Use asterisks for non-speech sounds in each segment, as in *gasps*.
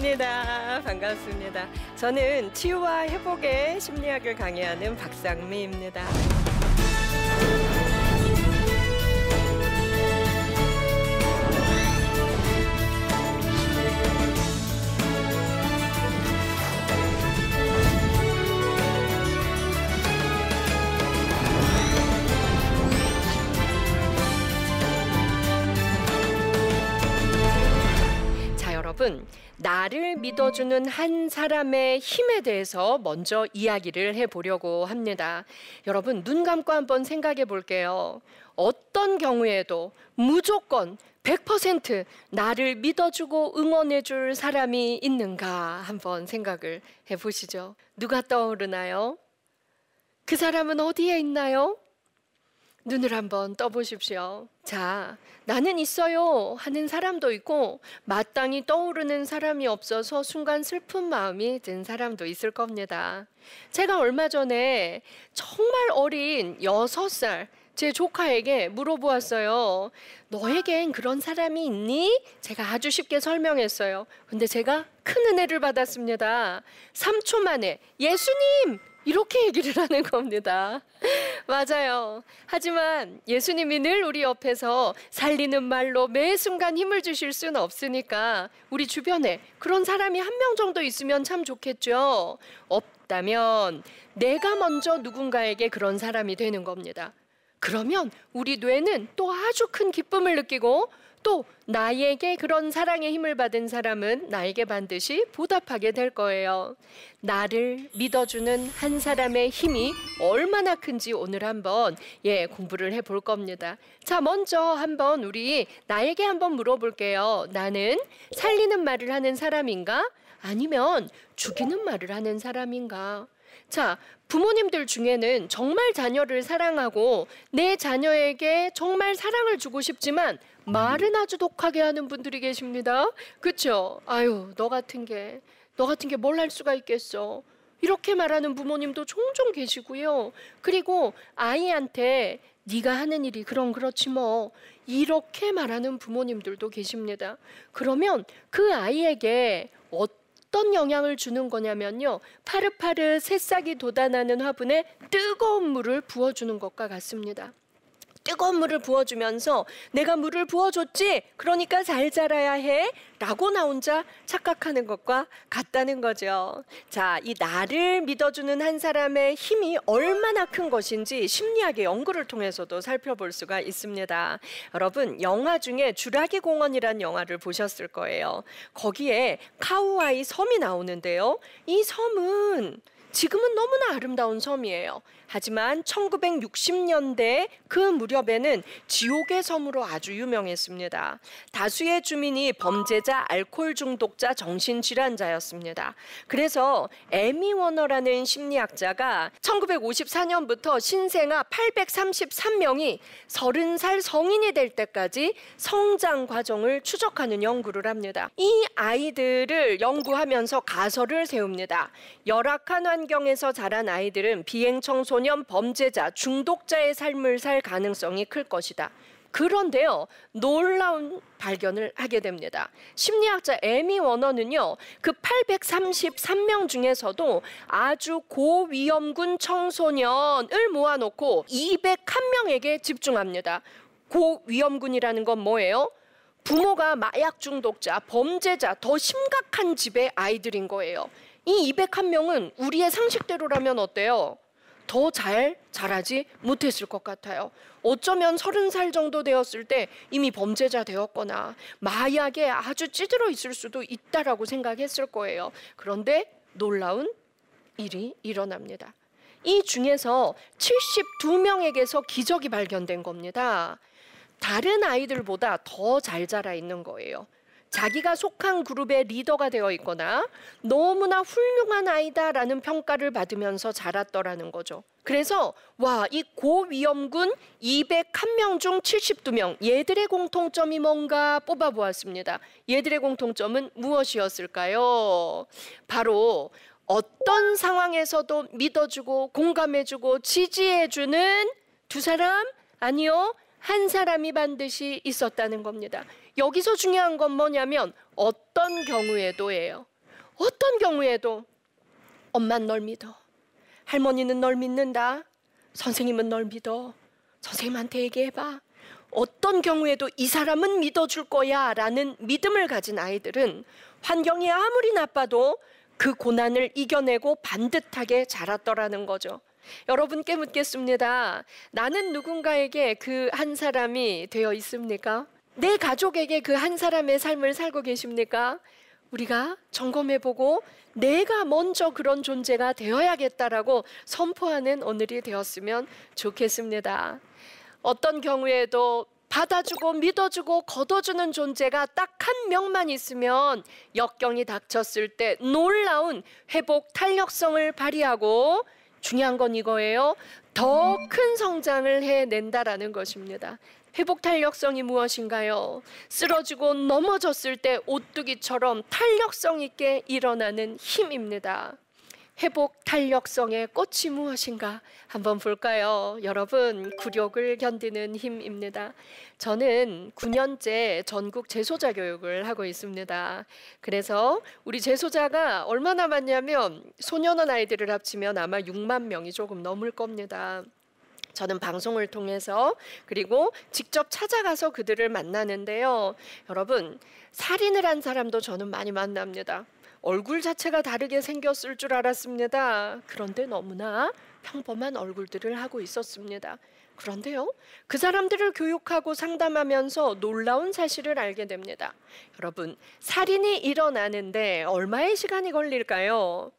반갑습니다. 반갑습니다. 저는 치유와 회복의 심리학을 강의하는 박상미입니다. 자, 여러분. 나를 믿어주는 한 사람의 힘에 대해서 먼저 이야기를 해보려고 합니다. 여러분, 눈 감고 한번 생각해 볼게요. 어떤 경우에도 무조건 100% 나를 믿어주고 응원해줄 사람이 있는가 한번 생각을 해보시죠. 누가 떠오르나요? 그 사람은 어디에 있나요? 눈을 한번 떠보십시오. 자, 나는 있어요 하는 사람도 있고 마땅히 떠오르는 사람이 없어서 순간 슬픈 마음이 든 사람도 있을 겁니다. 제가 얼마 전에 정말 어린 여섯 살제 조카에게 물어보았어요. 너에겐 그런 사람이 있니? 제가 아주 쉽게 설명했어요. 근데 제가 큰 은혜를 받았습니다. 3초 만에 예수님! 이렇게 얘기를 하는 겁니다. 맞아요. 하지만 예수님이 늘 우리 옆에서 살리는 말로 매 순간 힘을 주실 수는 없으니까 우리 주변에 그런 사람이 한 명 정도 있으면 참 좋겠죠. 없다면 내가 먼저 누군가에게 그런 사람이 되는 겁니다. 그러면 우리 뇌는 또 아주 큰 기쁨을 느끼고 또 나에게 그런 사랑의 힘을 받은 사람은 나에게 반드시 보답하게 될 거예요. 나를 믿어주는 한 사람의 힘이 얼마나 큰지 오늘 한번 예 공부를 해볼 겁니다. 자 먼저 한번 우리 나에게 한번 물어볼게요. 나는 살리는 말을 하는 사람인가? 아니면 죽이는 말을 하는 사람인가? 자, 부모님들 중에는 정말 자녀를 사랑하고 내 자녀에게 정말 사랑을 주고 싶지만 말은 아주 독하게 하는 분들이 계십니다. 그렇죠? 아유, 너 같은 게, 너 같은 게 뭘 할 수가 있겠어. 이렇게 말하는 부모님도 종종 계시고요. 그리고 아이한테 네가 하는 일이 그럼 그렇지 뭐 이렇게 말하는 부모님들도 계십니다. 그러면 그 아이에게 어떤 영향을 주는 거냐면요. 파릇파릇 새싹이 돋아나는 화분에 뜨거운 물을 부어주는 것과 같습니다. 뜨거운 물을 부어주면서 내가 물을 부어줬지 그러니까 잘 자라야 해 라고 나 혼자 착각하는 것과 같다는 거죠. 자, 이 나를 믿어주는 한 사람의 힘이 얼마나 큰 것인지 심리학의 연구를 통해서도 살펴볼 수가 있습니다. 여러분, 영화 중에 주라기 공원이란 영화를 보셨을 거예요. 거기에 카우아이 섬이 나오는데요. 이 섬은 지금은 너무나 아름다운 섬이에요. 하지만 1960년대 그 무렵에는 지옥의 섬으로 아주 유명했습니다. 다수의 주민이 범죄자, 알코올 중독자, 정신질환자였습니다. 그래서 에미 워너라는 심리학자가 1954년부터 신생아 833명이 30살 성인이 될 때까지 성장 과정을 추적하는 연구를 합니다. 이 아이들을 연구하면서 가설을 세웁니다. 열악한 환경에서 자란 아이들은 비행 청소년, 범죄자, 중독자의 삶을 살 가능성이 클 것이다. 그런데요, 놀라운 발견을 하게 됩니다. 심리학자 에미 워너는요, 그 833명 중에서도 아주 고위험군 청소년을 모아놓고 201명에게 집중합니다. 고위험군이라는 건 뭐예요? 부모가 마약 중독자, 범죄자, 더 심각한 집의 아이들인 거예요. 이 201명은 우리의 상식대로라면 어때요? 더 잘 자라지 못했을 것 같아요. 어쩌면 서른 살 정도 되었을 때 이미 범죄자 되었거나 마약에 아주 찌들어 있을 수도 있다라고 생각했을 거예요. 그런데 놀라운 일이 일어납니다. 이 중에서 72명에게서 기적이 발견된 겁니다. 다른 아이들보다 더 잘 자라 있는 거예요. 자기가 속한 그룹의 리더가 되어 있거나 너무나 훌륭한 아이다라는 평가를 받으면서 자랐더라는 거죠. 그래서 와, 이 고위험군 201명 중 72명 얘들의 공통점이 뭔가 뽑아 보았습니다. 얘들의 공통점은 무엇이었을까요? 바로 어떤 상황에서도 믿어주고 공감해주고 지지해주는 두 사람 아니요 한 사람이 반드시 있었다는 겁니다. 여기서 중요한 건 뭐냐면 어떤 경우에도예요. 어떤 경우에도 엄만 널 믿어. 할머니는 널 믿는다. 선생님은 널 믿어. 선생님한테 얘기해봐. 어떤 경우에도 이 사람은 믿어줄 거야 라는 믿음을 가진 아이들은 환경이 아무리 나빠도 그 고난을 이겨내고 반듯하게 자랐더라는 거죠. 여러분께 묻겠습니다. 나는 누군가에게 그 한 사람이 되어 있습니까? 내 가족에게 그 한 사람의 삶을 살고 계십니까? 우리가 점검해 보고 내가 먼저 그런 존재가 되어야겠다라고 선포하는 오늘이 되었으면 좋겠습니다. 어떤 경우에도 받아주고 믿어주고 걷어주는 존재가 딱 한 명만 있으면 역경이 닥쳤을 때 놀라운 회복 탄력성을 발휘하고 중요한 건 이거예요. 더 큰 성장을 해낸다라는 것입니다. 회복 탄력성이 무엇인가요? 쓰러지고 넘어졌을 때 오뚜기처럼 탄력성 있게 일어나는 힘입니다. 회복 탄력성의 꽃이 무엇인가 한번 볼까요? 여러분, 굴욕을 견디는 힘입니다. 저는 9년째 전국 재소자 교육을 하고 있습니다. 그래서 우리 재소자가 얼마나 많냐면 소년원 아이들을 합치면 아마 6만 명이 조금 넘을 겁니다. 저는 방송을 통해서 그리고 직접 찾아가서 그들을 만나는데요. 여러분, 살인을 한 사람도 저는 많이 만납니다. 얼굴 자체가 다르게 생겼을 줄 알았습니다. 그런데 너무나 평범한 얼굴들을 하고 있었습니다. 그런데요, 그 사람들을 교육하고 상담하면서 놀라운 사실을 알게 됩니다. 여러분, 살인이 일어나는데 얼마의 시간이 걸릴까요?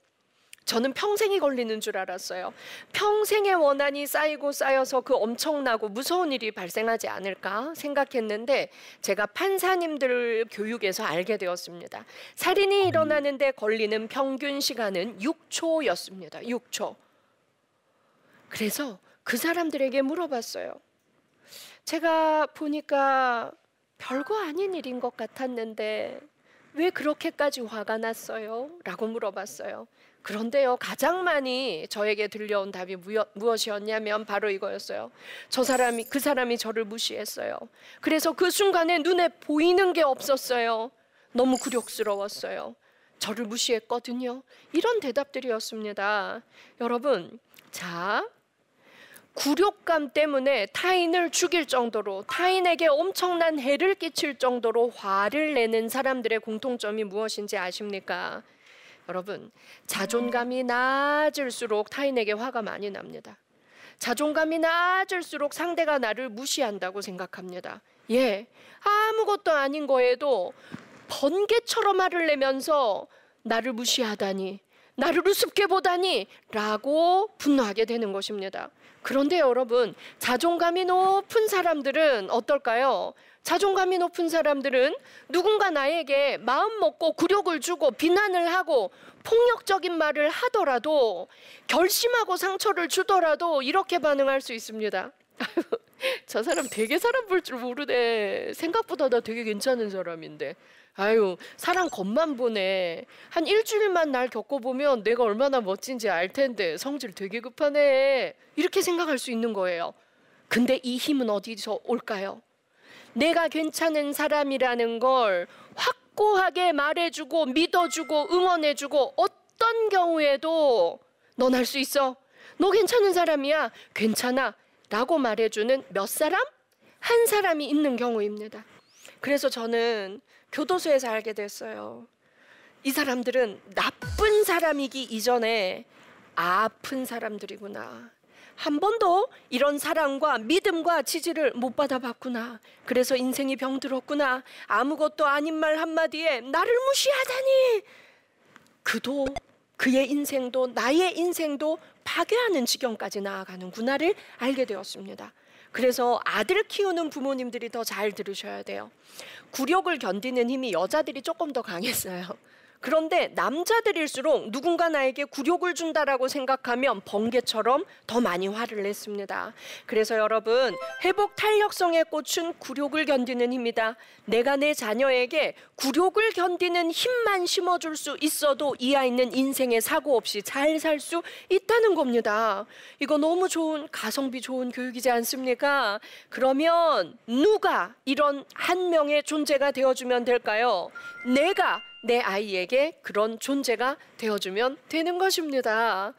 저는 평생이 걸리는 줄 알았어요. 평생의 원한이 쌓이고 쌓여서 그 엄청나고 무서운 일이 발생하지 않을까 생각했는데 제가 판사님들 교육에서 알게 되었습니다. 살인이 일어나는데 걸리는 평균 시간은 6초였습니다. 6초. 그래서 그 사람들에게 물어봤어요. 제가 보니까 별거 아닌 일인 것 같았는데 왜 그렇게까지 화가 났어요? 라고 물어봤어요. 그런데요, 가장 많이 저에게 들려온 답이 무엇이었냐면 바로 이거였어요. 저 사람이, 그 사람이 저를 무시했어요. 그래서 그 순간에 눈에 보이는 게 없었어요. 너무 굴욕스러웠어요. 저를 무시했거든요. 이런 대답들이었습니다. 여러분, 자, 굴욕감 때문에 타인을 죽일 정도로 타인에게 엄청난 해를 끼칠 정도로 화를 내는 사람들의 공통점이 무엇인지 아십니까? 여러분, 자존감이 낮을수록 타인에게 화가 많이 납니다. 자존감이 낮을수록 상대가 나를 무시한다고 생각합니다. 예, 아무것도 아닌 거에도 번개처럼 화를 내면서 나를 무시하다니, 나를 우습게 보다니 라고 분노하게 되는 것입니다. 그런데 여러분, 자존감이 높은 사람들은 어떨까요? 자존감이 높은 사람들은 누군가 나에게 마음 먹고 굴욕을 주고 비난을 하고 폭력적인 말을 하더라도 결심하고 상처를 주더라도 이렇게 반응할 수 있습니다. *laughs* 저 사람 되게 사람 볼 줄 모르네. 생각보다 나 되게 괜찮은 사람인데. 아유, 사람 겉만 보네. 한 일주일만 날 겪어보면 내가 얼마나 멋진지 알 텐데 성질 되게 급하네. 이렇게 생각할 수 있는 거예요. 근데 이 힘은 어디서 올까요? 내가 괜찮은 사람이라는 걸 확고하게 말해주고 믿어주고 응원해주고 어떤 경우에도 넌 할 수 있어. 너 괜찮은 사람이야. 괜찮아. 라고 말해주는 몇 사람? 한 사람이 있는 경우입니다. 그래서 저는 교도소에서 알게 됐어요. 이 사람들은 나쁜 사람이기 이전에 아픈 사람들이구나. 한 번도 이런 사랑과 믿음과 지지를 못 받아봤구나. 그래서 인생이 병들었구나. 아무것도 아닌 말 한마디에 나를 무시하다니. 그도 그의 인생도 나의 인생도 파괴하는 지경까지 나아가는구나를 알게 되었습니다. 그래서 아들 키우는 부모님들이 더 잘 들으셔야 돼요. 굴욕을 견디는 힘이 여자들이 조금 더 강했어요. 그런데 남자들일수록 누군가 나에게 굴욕을 준다라고 생각하면 번개처럼 더 많이 화를 냈습니다. 그래서 여러분, 회복 탄력성의 꽃은 굴욕을 견디는 힘이다. 내가 내 자녀에게 굴욕을 견디는 힘만 심어줄 수 있어도 이 아이는 인생에 사고 없이 잘 살 수 있다는 겁니다. 이거 너무 좋은 가성비 좋은 교육이지 않습니까? 그러면 누가 이런 한 명의 존재가 되어주면 될까요? 내가 내 아이에게 그런 존재가 되어주면 되는 것입니다.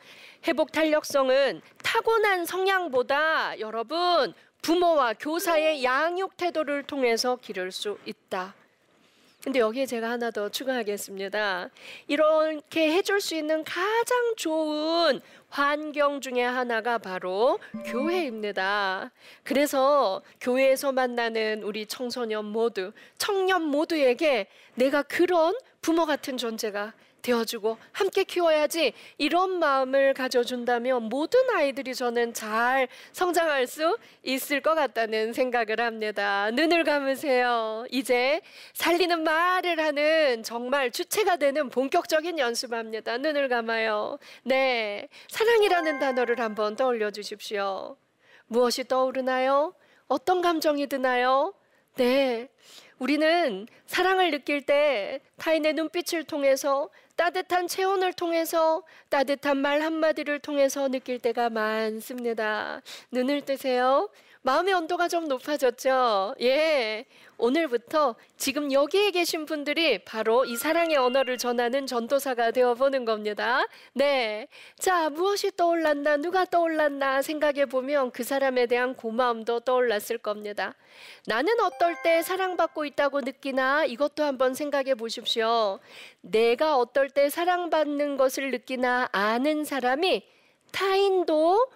회복 탄력성은 타고난 성향보다 여러분 부모와 교사의 양육 태도를 통해서 기를 수 있다. 근데 여기에 제가 하나 더 추가하겠습니다. 이렇게 해줄 수 있는 가장 좋은 환경 중에 하나가 바로 교회입니다. 그래서 교회에서 만나는 우리 청소년 모두, 청년 모두에게 내가 그런 부모 같은 존재가 되어주고 함께 키워야지 이런 마음을 가져준다면 모든 아이들이 저는 잘 성장할 수 있을 것 같다는 생각을 합니다. 눈을 감으세요. 이제 살리는 말을 하는 정말 주체가 되는 본격적인 연습합니다. 눈을 감아요. 네. 사랑이라는 단어를 한번 떠올려 주십시오. 무엇이 떠오르나요? 어떤 감정이 드나요? 네. 우리는 사랑을 느낄 때 타인의 눈빛을 통해서 따뜻한 체온을 통해서 따뜻한 말 한마디를 통해서 느낄 때가 많습니다. 눈을 뜨세요. 마음의 온도가 좀 높아졌죠? 예. 오늘부터 지금 여기에 계신 분들이 바로 이 사랑의 언어를 전하는 전도사가 되어보는 겁니다. 네. 자, 무엇이 떠올랐나, 누가 떠올랐나 생각해 보면 그 사람에 대한 고마움도 떠올랐을 겁니다. 나는 어떨 때 사랑받고 있다고 느끼나 이것도 한번 생각해 보십시오. 내가 어떨 때 사랑받는 것을 느끼나 아는 사람이 타인도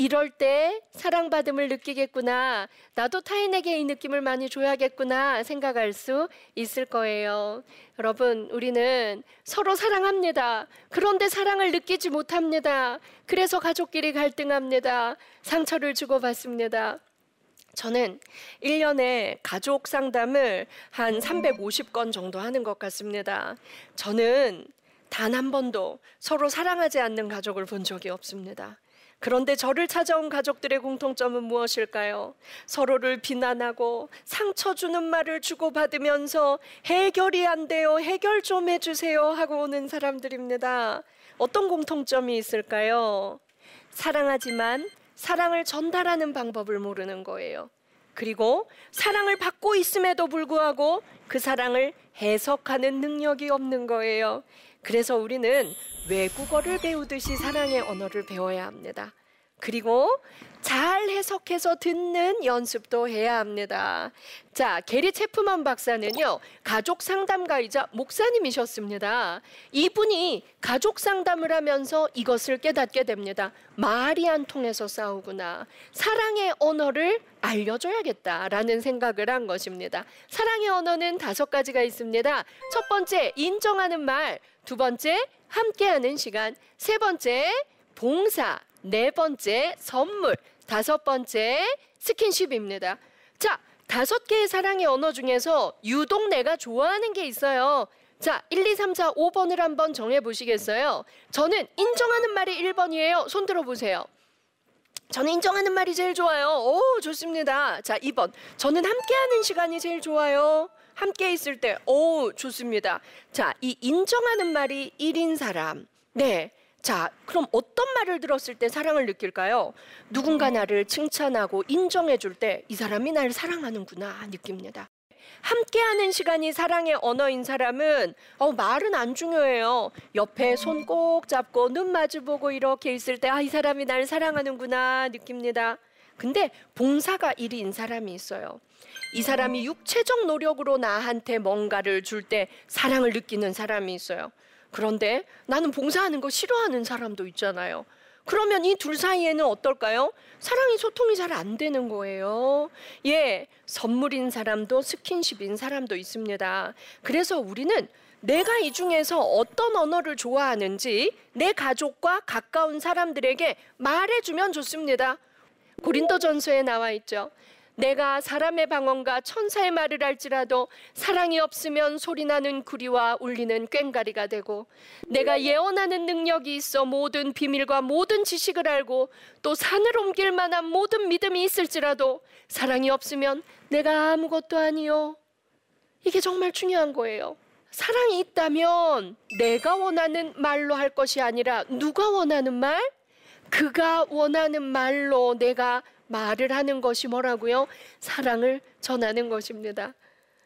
이럴 때 사랑받음을 느끼겠구나. 나도 타인에게 이 느낌을 많이 줘야겠구나 생각할 수 있을 거예요. 여러분, 우리는 서로 사랑합니다. 그런데 사랑을 느끼지 못합니다. 그래서 가족끼리 갈등합니다. 상처를 주고받습니다. 저는 1년에 가족 상담을 한 350건 정도 하는 것 같습니다. 저는 단 한 번도 서로 사랑하지 않는 가족을 본 적이 없습니다. 그런데 저를 찾아온 가족들의 공통점은 무엇일까요? 서로를 비난하고 상처 주는 말을 주고받으면서 해결이 안 돼요. 해결 좀 해주세요. 하고 오는 사람들입니다. 어떤 공통점이 있을까요? 사랑하지만 사랑을 전달하는 방법을 모르는 거예요. 그리고 사랑을 받고 있음에도 불구하고 그 사랑을 해석하는 능력이 없는 거예요. 그래서 우리는 외국어를 배우듯이 사랑의 언어를 배워야 합니다. 그리고 잘 해석해서 듣는 연습도 해야 합니다. 자, 게리 체프만 박사는요, 가족 상담가이자 목사님이셨습니다. 이분이 가족 상담을 하면서 이것을 깨닫게 됩니다. 말이 안 통해서 싸우구나. 사랑의 언어를 알려줘야겠다라는 생각을 한 것입니다. 사랑의 언어는 다섯 가지가 있습니다. 첫 번째, 인정하는 말. 두 번째, 함께하는 시간. 세 번째, 봉사. 네 번째 선물, 다섯 번째 스킨십입니다. 자, 다섯 개의 사랑의 언어 중에서 유독 내가 좋아하는 게 있어요. 자, 1, 2, 3, 4, 5번을 한번 정해 보시겠어요? 저는 인정하는 말이 1번이에요. 손 들어 보세요. 저는 인정하는 말이 제일 좋아요. 오, 좋습니다. 자, 2번. 저는 함께하는 시간이 제일 좋아요. 함께 있을 때, 오, 좋습니다. 자, 이 인정하는 말이 1인 사람. 네. 자, 그럼 어떤 말을 들었을 때 사랑을 느낄까요? 누군가 나를 칭찬하고 인정해 줄 때 이 사람이 날 사랑하는구나 느낍니다. 함께하는 시간이 사랑의 언어인 사람은 어, 말은 안 중요해요. 옆에 손 꼭 잡고 눈 마주보고 이렇게 있을 때 아, 이 사람이 날 사랑하는구나 느낍니다. 근데 봉사가 일인 사람이 있어요. 이 사람이 육체적 노력으로 나한테 뭔가를 줄 때 사랑을 느끼는 사람이 있어요. 그런데 나는 봉사하는 거 싫어하는 사람도 있잖아요. 그러면 이 둘 사이에는 어떨까요? 사랑이 소통이 잘 안 되는 거예요. 예, 선물인 사람도 스킨십인 사람도 있습니다. 그래서 우리는 내가 이 중에서 어떤 언어를 좋아하는지 내 가족과 가까운 사람들에게 말해주면 좋습니다. 고린도전서에 나와 있죠. 내가 사람의 방언과 천사의 말을 할지라도 사랑이 없으면 소리나는 구리와 울리는 꽹가리가 되고 내가 예언하는 능력이 있어 모든 비밀과 모든 지식을 알고 또 산을 옮길 만한 모든 믿음이 있을지라도 사랑이 없으면 내가 아무것도 아니요. 이게 정말 중요한 거예요. 사랑이 있다면 내가 원하는 말로 할 것이 아니라 누가 원하는 말? 그가 원하는 말로 내가 말을 하는 것이 뭐라고요? 사랑을 전하는 것입니다.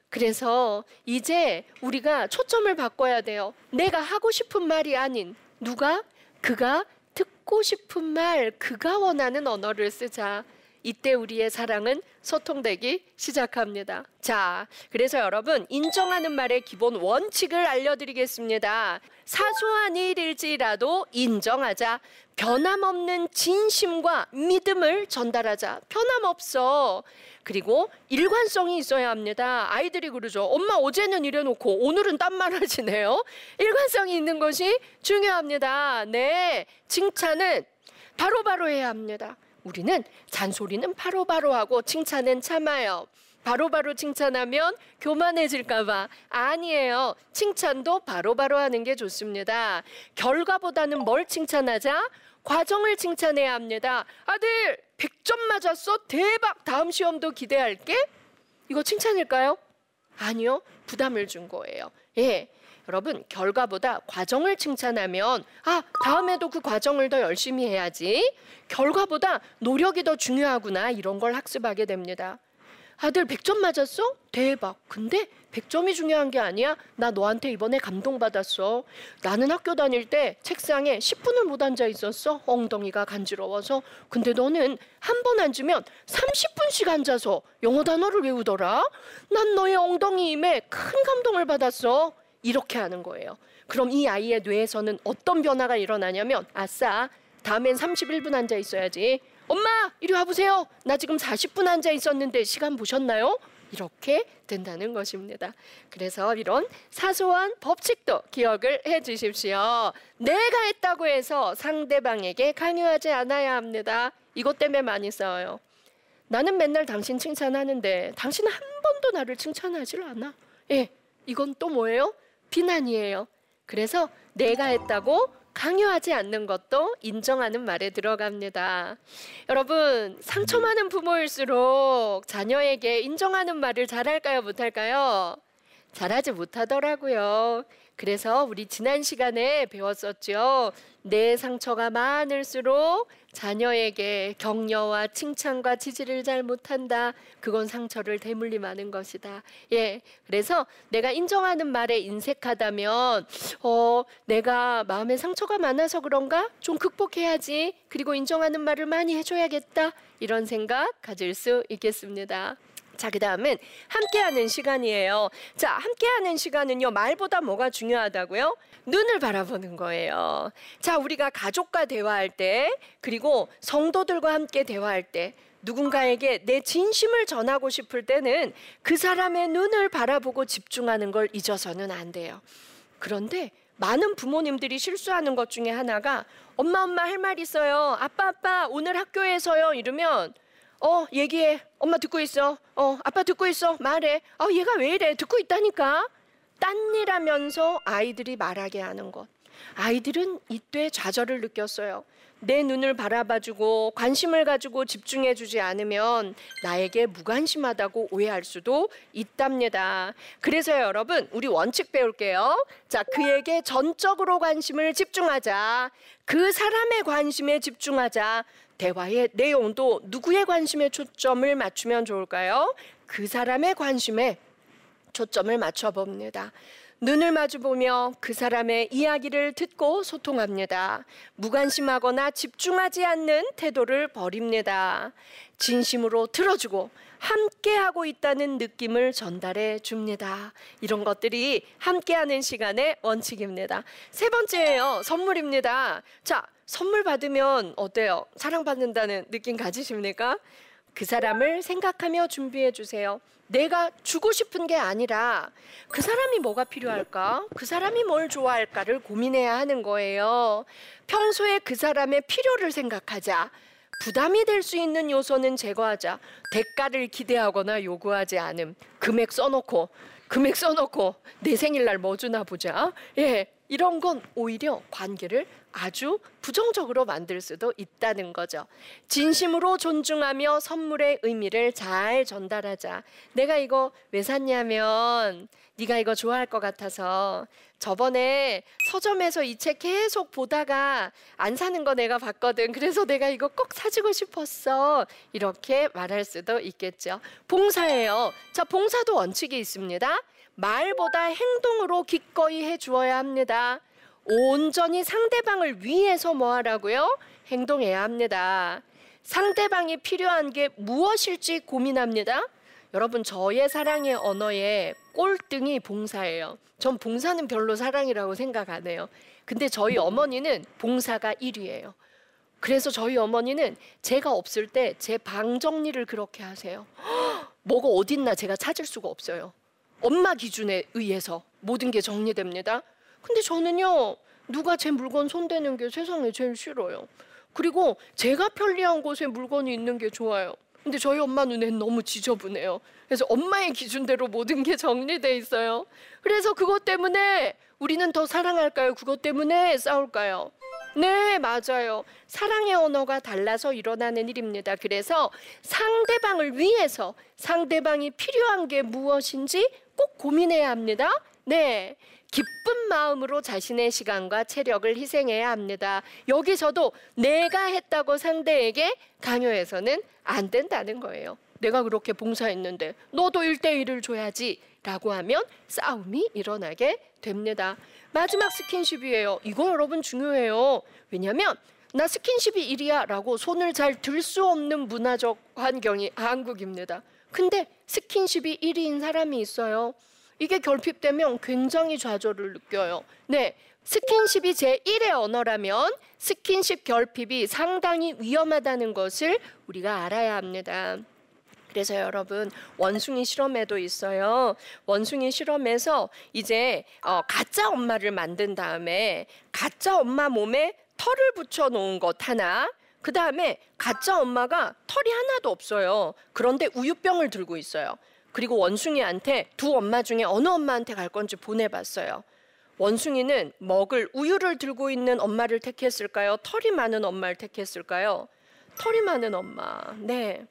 그래서 이제 우리가 초점을 바꿔야 돼요. 내가 하고 싶은 말이 아닌 누가 그가 듣고 싶은 말, 그가 원하는 언어를 쓰자. 이때 우리의 사랑은 소통되기 시작합니다. 자, 그래서 여러분 인정하는 말의 기본 원칙을 알려드리겠습니다. 사소한 일일지라도 인정하자. 변함없는 진심과 믿음을 전달하자. 변함없어. 그리고 일관성이 있어야 합니다. 아이들이 그러죠. 엄마 어제는 이래놓고 오늘은 딴 말 하시네요. 일관성이 있는 것이 중요합니다. 네. 칭찬은 바로바로 바로 해야 합니다. 우리는 잔소리는 바로바로 하고 칭찬은 참아요. 바로바로 바로 칭찬하면 교만해질까봐 아니에요. 칭찬도 바로바로 바로 하는 게 좋습니다. 결과보다는 뭘 칭찬하자? 과정을 칭찬해야 합니다. 아들 100점 맞았어? 대박! 다음 시험도 기대할게? 이거 칭찬일까요? 아니요. 부담을 준 거예요. 예. 여러분 결과보다 과정을 칭찬하면 아 다음에도 그 과정을 더 열심히 해야지 결과보다 노력이 더 중요하구나 이런 걸 학습하게 됩니다. 아들 100점 맞았어? 대박. 근데 100점이 중요한 게 아니야. 나 너한테 이번에 감동받았어. 나는 학교 다닐 때 책상에 10분을 못 앉아 있었어. 엉덩이가 간지러워서. 근데 너는 한 번 앉으면 30분씩 앉아서 영어 단어를 외우더라. 난 너의 엉덩이 임에 큰 감동을 받았어. 이렇게 하는 거예요. 그럼 이 아이의 뇌에서는 어떤 변화가 일어나냐면 아싸 다음엔 31분 앉아 있어야지. 엄마 이리 와보세요. 나 지금 40분 앉아 있었는데 시간 보셨나요? 이렇게 된다는 것입니다. 그래서 이런 사소한 법칙도 기억을 해 주십시오. 내가 했다고 해서 상대방에게 강요하지 않아야 합니다. 이것 때문에 많이 싸워요. 나는 맨날 당신 칭찬하는데 당신은 한 번도 나를 칭찬하질 않아. 예, 이건 또 뭐예요? 비난이에요. 그래서 내가 했다고 강요하지 않는 것도 인정하는 말에 들어갑니다. 여러분, 상처 많은 부모일수록 자녀에게 인정하는 말을 잘할까요, 못할까요? 잘하지 못하더라고요. 그래서 우리 지난 시간에 배웠었죠. 내 상처가 많을수록 자녀에게 격려와 칭찬과 지지를 잘 못한다. 그건 상처를 대물림하는 것이다. 예. 그래서 내가 인정하는 말에 인색하다면, 어, 내가 마음에 상처가 많아서 그런가? 좀 극복해야지. 그리고 인정하는 말을 많이 해줘야겠다. 이런 생각 가질 수 있겠습니다. 자, 그 다음은 함께하는 시간이에요. 자, 함께하는 시간은요, 말보다 뭐가 중요하다고요? 눈을 바라보는 거예요. 자, 우리가 가족과 대화할 때, 그리고 성도들과 함께 대화할 때, 누군가에게 내 진심을 전하고 싶을 때는 그 사람의 눈을 바라보고 집중하는 걸 잊어서는 안 돼요. 그런데 많은 부모님들이 실수하는 것 중에 하나가 엄마 엄마 할 말 있어요. 아빠 아빠 오늘 학교에서요 이러면 어 얘기해. 엄마 듣고 있어. 어 아빠 듣고 있어. 말해. 어 얘가 왜 이래? 듣고 있다니까. 딴일 하면서 아이들이 말하게 하는 것. 아이들은 이때 좌절을 느꼈어요. 내 눈을 바라봐주고 관심을 가지고 집중해주지 않으면 나에게 무관심하다고 오해할 수도 있답니다. 그래서 여러분, 우리 원칙 배울게요. 자, 그에게 전적으로 관심을 집중하자. 그 사람의 관심에 집중하자. 대화의 내용도 누구의 관심에 초점을 맞추면 좋을까요? 그 사람의 관심에 초점을 맞춰봅니다. 눈을 마주보며 그 사람의 이야기를 듣고 소통합니다. 무관심하거나 집중하지 않는 태도를 버립니다. 진심으로 들어주고 함께하고 있다는 느낌을 전달해 줍니다. 이런 것들이 함께하는 시간의 원칙입니다. 세 번째예요. 선물입니다. 자, 선물 받으면 어때요? 사랑받는다는 느낌 가지십니까? 그 사람을 생각하며 준비해 주세요. 내가 주고 싶은 게 아니라 그 사람이 뭐가 필요할까? 그 사람이 뭘 좋아할까를 고민해야 하는 거예요. 평소에 그 사람의 필요를 생각하자. 부담이 될 수 있는 요소는 제거하자. 대가를 기대하거나 요구하지 않음. 금액 써놓고 금액 써놓고 내 생일날 뭐 주나 보자. 예, 이런 건 오히려 관계를 아주 부정적으로 만들 수도 있다는 거죠. 진심으로 존중하며 선물의 의미를 잘 전달하자. 내가 이거 왜 샀냐면 네가 이거 좋아할 것 같아서 저번에 서점에서 이 책 계속 보다가 안 사는 거 내가 봤거든. 그래서 내가 이거 꼭 사주고 싶었어. 이렇게 말할 수도 있겠죠. 봉사예요. 자, 봉사도 원칙이 있습니다. 말보다 행동으로 기꺼이 해 주어야 합니다. 온전히 상대방을 위해서 뭐 하라고요? 행동해야 합니다. 상대방이 필요한 게 무엇일지 고민합니다. 여러분 저의 사랑의 언어의 꼴등이 봉사예요. 전 봉사는 별로 사랑이라고 생각 안 해요. 근데 저희 어머니는 봉사가 1위예요. 그래서 저희 어머니는 제가 없을 때 제 방 정리를 그렇게 하세요. *gasps* 뭐가 어딨나 제가 찾을 수가 없어요. 엄마 기준에 의해서 모든 게 정리됩니다. 근데 저는요, 누가 제 물건 손대는 게 세상에 제일 싫어요. 그리고 제가 편리한 곳에 물건이 있는 게 좋아요. 근데 저희 엄마 눈엔 너무 지저분해요. 그래서 엄마의 기준대로 모든 게 정리돼 있어요. 그래서 그것 때문에 우리는 더 사랑할까요? 그것 때문에 싸울까요? 네, 맞아요. 사랑의 언어가 달라서 일어나는 일입니다. 그래서 상대방을 위해서 상대방이 필요한 게 무엇인지 꼭 고민해야 합니다. 네. 기쁜 마음으로 자신의 시간과 체력을 희생해야 합니다. 여기서도 내가 했다고 상대에게 강요해서는 안 된다는 거예요. 내가 그렇게 봉사했는데 너도 1대1을 줘야지 라고 하면 싸움이 일어나게 됩니다. 마지막 스킨십이에요. 이거 여러분 중요해요. 왜냐하면 나 스킨십이 1이야 라고 손을 잘 들 수 없는 문화적 환경이 한국입니다. 근데 스킨십이 1위인 사람이 있어요. 이게 결핍되면 굉장히 좌절을 느껴요. 네. 스킨십이 제1의 언어라면 스킨십 결핍이 상당히 위험하다는 것을 우리가 알아야 합니다. 그래서 여러분 원숭이 실험에도 있어요. 원숭이 실험에서 이제 어, 가짜 엄마를 만든 다음에 가짜 엄마 몸에 털을 붙여 놓은 것 하나 그 다음에 가짜 엄마가 털이 하나도 없어요. 그런데 우유병을 들고 있어요. 그리고 원숭이한테 두 엄마 중에 어느 엄마한테 갈 건지 보내봤어요. 원숭이는 먹을 우유를 들고 있는 엄마를 택했을까요? 털이 많은 엄마를 택했을까요? 털이 많은 엄마. 네.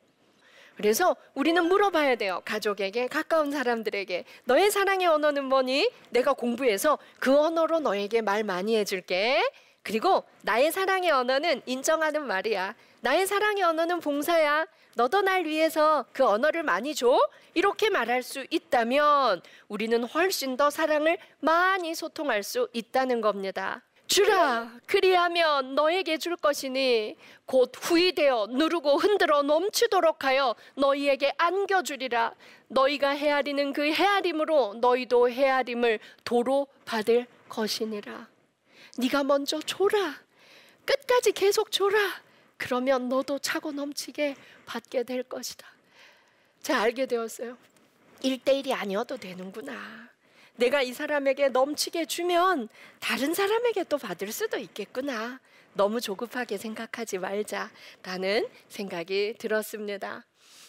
그래서 우리는 물어봐야 돼요. 가족에게, 가까운 사람들에게. 너의 사랑의 언어는 뭐니? 내가 공부해서 그 언어로 너에게 말 많이 해줄게. 그리고 나의 사랑의 언어는 인정하는 말이야. 나의 사랑의 언어는 봉사야. 너도 날 위해서 그 언어를 많이 줘. 이렇게 말할 수 있다면 우리는 훨씬 더 사랑을 많이 소통할 수 있다는 겁니다. 주라 그리하면 너에게 줄 것이니 곧 후이되어 누르고 흔들어 넘치도록 하여 너희에게 안겨주리라 너희가 헤아리는 그 헤아림으로 너희도 헤아림을 도로 받을 것이니라 네가 먼저 줘라 끝까지 계속 줘라 그러면 너도 차고 넘치게 받게 될 것이다. 제가 알게 되었어요. 1대1이 아니어도 되는구나. 내가 이 사람에게 넘치게 주면 다른 사람에게 또 받을 수도 있겠구나. 너무 조급하게 생각하지 말자라는 생각이 들었습니다.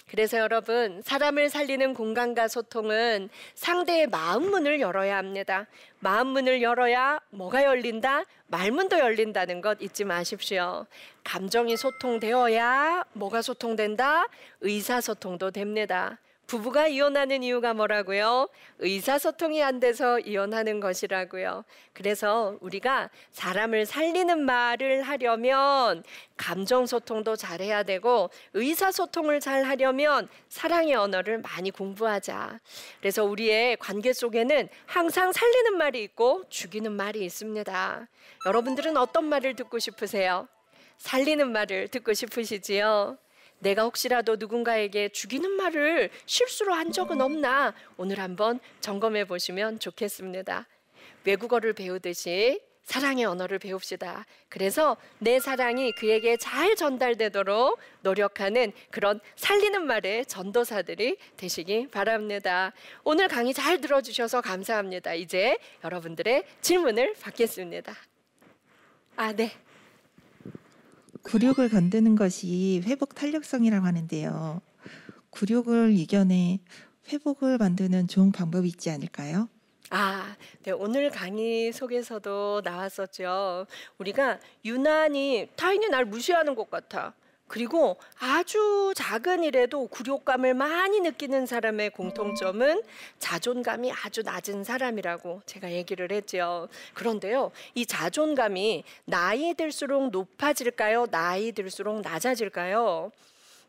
그래서 여러분, 사람을 살리는 공간과 소통은 상대의 마음 문을 열어야 합니다. 마음 문을 열어야 뭐가 열린다? 말문도 열린다는 것 잊지 마십시오. 감정이 소통되어야 뭐가 소통된다? 의사소통도 됩니다. 부부가 이혼하는 이유가 뭐라고요? 의사소통이 안 돼서 이혼하는 것이라고요. 그래서 우리가 사람을 살리는 말을 하려면 감정소통도 잘해야 되고 의사소통을 잘 하려면 사랑의 언어를 많이 공부하자. 그래서 우리의 관계 속에는 항상 살리는 말이 있고 죽이는 말이 있습니다. 여러분들은 어떤 말을 듣고 싶으세요? 살리는 말을 듣고 싶으시지요? 내가 혹시라도 누군가에게 죽이는 말을 실수로 한 적은 없나 오늘 한번 점검해 보시면 좋겠습니다. 외국어를 배우듯이 사랑의 언어를 배웁시다. 그래서 내 사랑이 그에게 잘 전달되도록 노력하는 그런 살리는 말의 전도사들이 되시기 바랍니다. 오늘 강의 잘 들어주셔서 감사합니다. 이제 여러분들의 질문을 받겠습니다. 아, 네. 굴욕을 건드는 것이 회복 탄력성이라고 하는데요. 굴욕을 이겨내 회복을 만드는 좋은 방법이 있지 않을까요? 아, 네, 오늘 강의 속에서도 나왔었죠. 우리가 유난히 타인이 날 무시하는 것 같아. 그리고 아주 작은 일에도 굴욕감을 많이 느끼는 사람의 공통점은 자존감이 아주 낮은 사람이라고 제가 얘기를 했죠. 그런데요, 이 자존감이 나이 들수록 높아질까요? 나이 들수록 낮아질까요?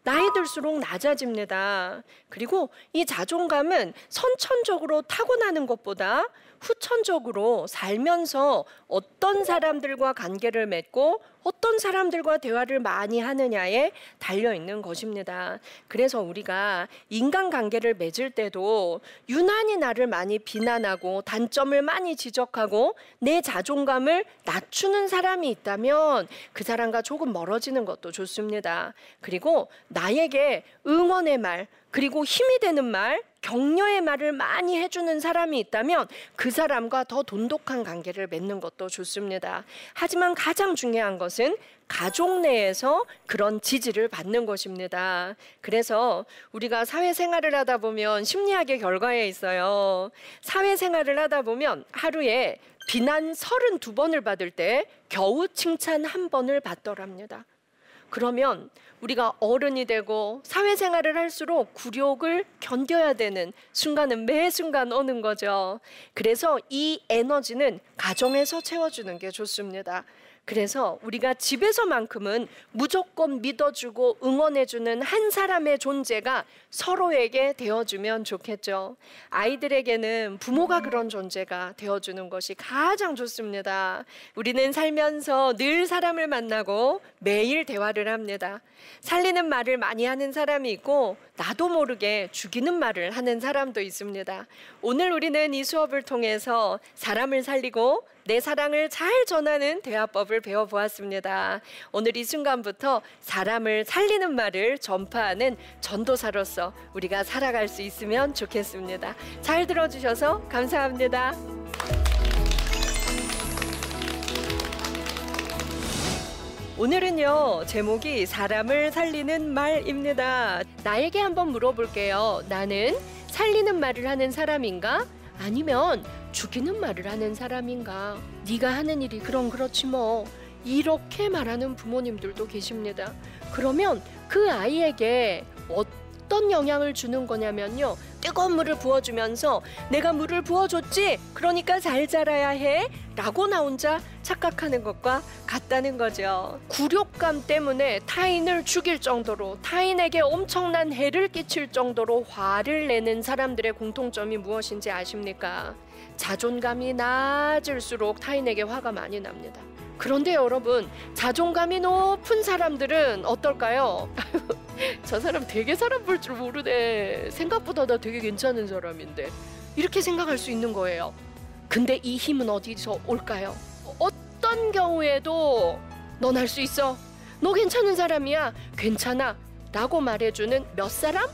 나이 들수록 낮아집니다. 그리고 이 자존감은 선천적으로 타고나는 것보다 후천적으로 살면서 어떤 사람들과 관계를 맺고 어떤 사람들과 대화를 많이 하느냐에 달려 있는 것입니다. 그래서 우리가 인간관계를 맺을 때도 유난히 나를 많이 비난하고 단점을 많이 지적하고 내 자존감을 낮추는 사람이 있다면 그 사람과 조금 멀어지는 것도 좋습니다. 그리고 나에게 응원의 말, 그리고 힘이 되는 말, 격려의 말을 많이 해주는 사람이 있다면 그 사람과 더 돈독한 관계를 맺는 것도 좋습니다. 하지만 가장 중요한 것은 가족 내에서 그런 지지를 받는 것입니다. 그래서 우리가 사회생활을 하다 보면 심리학의 결과에 있어요. 사회생활을 하다 보면 하루에 비난 32번을 받을 때 겨우 칭찬 한 번을 받더랍니다. 그러면 우리가 어른이 되고 사회생활을 할수록 굴욕을 견뎌야 되는 순간은 매 순간 오는 거죠. 그래서 이 에너지는 가정에서 채워주는 게 좋습니다. 그래서 우리가 집에서만큼은 무조건 믿어주고 응원해주는 한 사람의 존재가 서로에게 되어주면 좋겠죠. 아이들에게는 부모가 그런 존재가 되어주는 것이 가장 좋습니다. 우리는 살면서 늘 사람을 만나고 매일 대화를 합니다. 살리는 말을 많이 하는 사람이 있고 나도 모르게 죽이는 말을 하는 사람도 있습니다. 오늘 우리는 이 수업을 통해서 사람을 살리고 내 사랑을 잘 전하는 대화법을 배워보았습니다. 오늘 이 순간부터 사람을 살리는 말을 전파하는 전도사로서 우리가 살아갈 수 있으면 좋겠습니다. 잘 들어주셔서 감사합니다. 오늘은요, 제목이 사람을 살리는 말입니다. 나에게 한번 물어볼게요. 나는 살리는 말을 하는 사람인가? 아니면 죽이는 말을 하는 사람인가? 네가 하는 일이 그럼 그렇지 뭐. 이렇게 말하는 부모님들도 계십니다. 그러면 그 아이에게 어떤 영향을 주는 거냐면요. 뜨거운 물을 부어주면서 내가 물을 부어줬지? 그러니까 잘 자라야 해. 라고 나 혼자 착각하는 것과 같다는 거죠. 굴욕감 때문에 타인을 죽일 정도로 타인에게 엄청난 해를 끼칠 정도로 화를 내는 사람들의 공통점이 무엇인지 아십니까? 자존감이 낮을수록 타인에게 화가 많이 납니다. 그런데 여러분, 자존감이 높은 사람들은 어떨까요? *laughs* 저 사람 되게 사람 볼 줄 모르네. 생각보다 나 되게 괜찮은 사람인데. 이렇게 생각할 수 있는 거예요. 근데 이 힘은 어디서 올까요? 어떤 경우에도 넌 할 수 있어. 너 괜찮은 사람이야. 괜찮아. 라고 말해주는 몇 사람?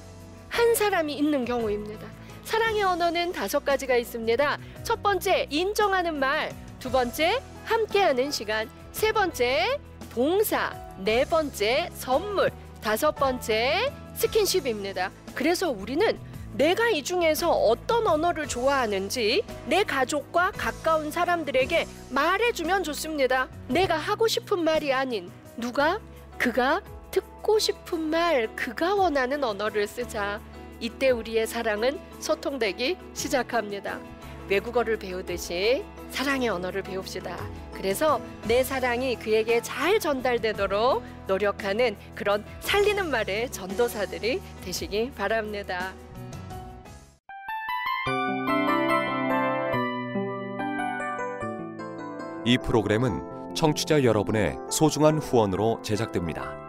한 사람이 있는 경우입니다. 사랑의 언어는 다섯 가지가 있습니다. 첫 번째, 인정하는 말. 두 번째, 함께하는 시간. 세 번째, 봉사. 네 번째, 선물. 다섯 번째, 스킨십입니다. 그래서 우리는 내가 이 중에서 어떤 언어를 좋아하는지 내 가족과 가까운 사람들에게 말해주면 좋습니다. 내가 하고 싶은 말이 아닌 누가 그가 듣고 싶은 말 그가 원하는 언어를 쓰자. 이때 우리의 사랑은 소통되기 시작합니다. 외국어를 배우듯이 사랑의 언어를 배웁시다. 그래서 내 사랑이 그에게 잘 전달되도록 노력하는 그런 살리는 말의 전도사들이 되시기 바랍니다. 이 프로그램은 청취자 여러분의 소중한 후원으로 제작됩니다.